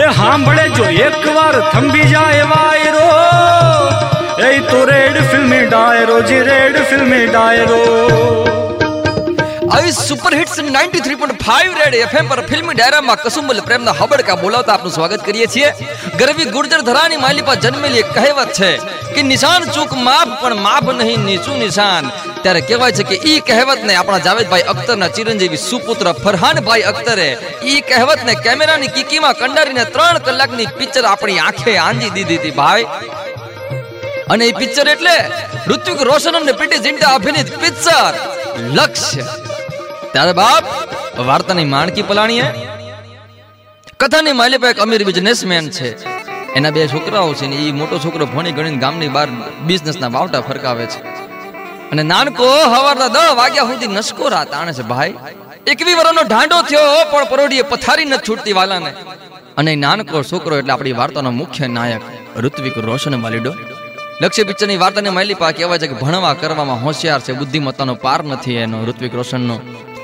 એ સાંભળે જો એકવાર થંભી જાય વાયરો. એ તો રેડ ફિલ્મી ડાયરો, જી રેડ ફિલ્મી ડાયરો. આવી સુપર હિટ્સ 93.5 રેડ એફએમ પર ફિલ્મી ડાયરામાં કસુંબલ પ્રેમના હબડકા બોલાવતા આપનું સ્વાગત કરીએ છીએ. ગરવી ગુર્જર ધરાની માલિપા જન્મેલી એક કહેવત છે કે નિશાન ચૂક માફ પણ માફ નહીં, નીચું નિશાન. ત્યારે કહેવાય છે કે ઈ કહેવતને આપણા જાવેદભાઈ અખ્તરના ચિરંજીવી સુપુત્ર ફરહાનભાઈ અખ્તરે ઈ કહેવતને કેમેરાની કીકીમાં કંડારીને ત્રણ કલાકની પિક્ચર આપણી આંખે આંજી દીધી હતી ભાઈ. અને એ પિક્ચર એટલે ઋત્વિક રોશન અને પ્રીતિ જિંટા અભિનીત પિક્ચર. લક્ષ્ય. ત્યારે બાપ, વાર્તાની માણકી પલાણીએ કથાની માલિક એક અમીર બિઝનેસમેન છે. એના બે છોકરાઓ છે ને એ મોટો છોકરો ભણી ગણીને ગામની બહાર બિઝનેસના વાવટા ફરકાવે છે. અને નાનકો હવારના દસ વાગ્યા સુધી નસકોરા આણે છે, ભાઈ, એકવી વર્ષનો ઢાંડો થયો પણ પરોડીએ પથારી ન છૂટતી વાલાને. અને નાનકો છોકરો એટલે આપણી વાર્તાનો મુખ્ય નાયક ઋત્વિક રોશન માલીડો. લક્ષ્ય પિક્ચરની વાર્તાને માલિપા કહેવાય છે કે ભણવા કરવામાં હોશિયાર છે, બુદ્ધિમત્તાનો પાર નથી એનો ઋત્વિક રોશનનો.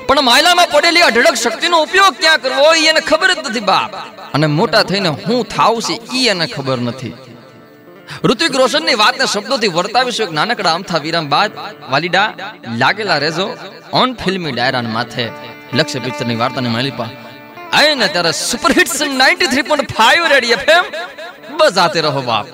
પણ માયલામાં પડેલી અઢળક શક્તિનો ઉપયોગ ક્યાં કરવો એને ખબર જ નથી, બાપ. અને મોટા થઈને હું થાવ છે એ એને ખબર નથી. ઋત્વિક રોશનની વાતને શબ્દોથી વર્તાવીશું એક નાનકડા અમથા વિરામ બાદ વાલીડા લાગેલા રેજો ઓન ફિલ્મી ડાયરાન માથે લક્ષ્ય પિક્ચરની વાર્તાની માલિપા આયે ને ત્યારે સુપર હિટ્સ 93.5 રેડી એફએમ બજાતે રહો, બાપ.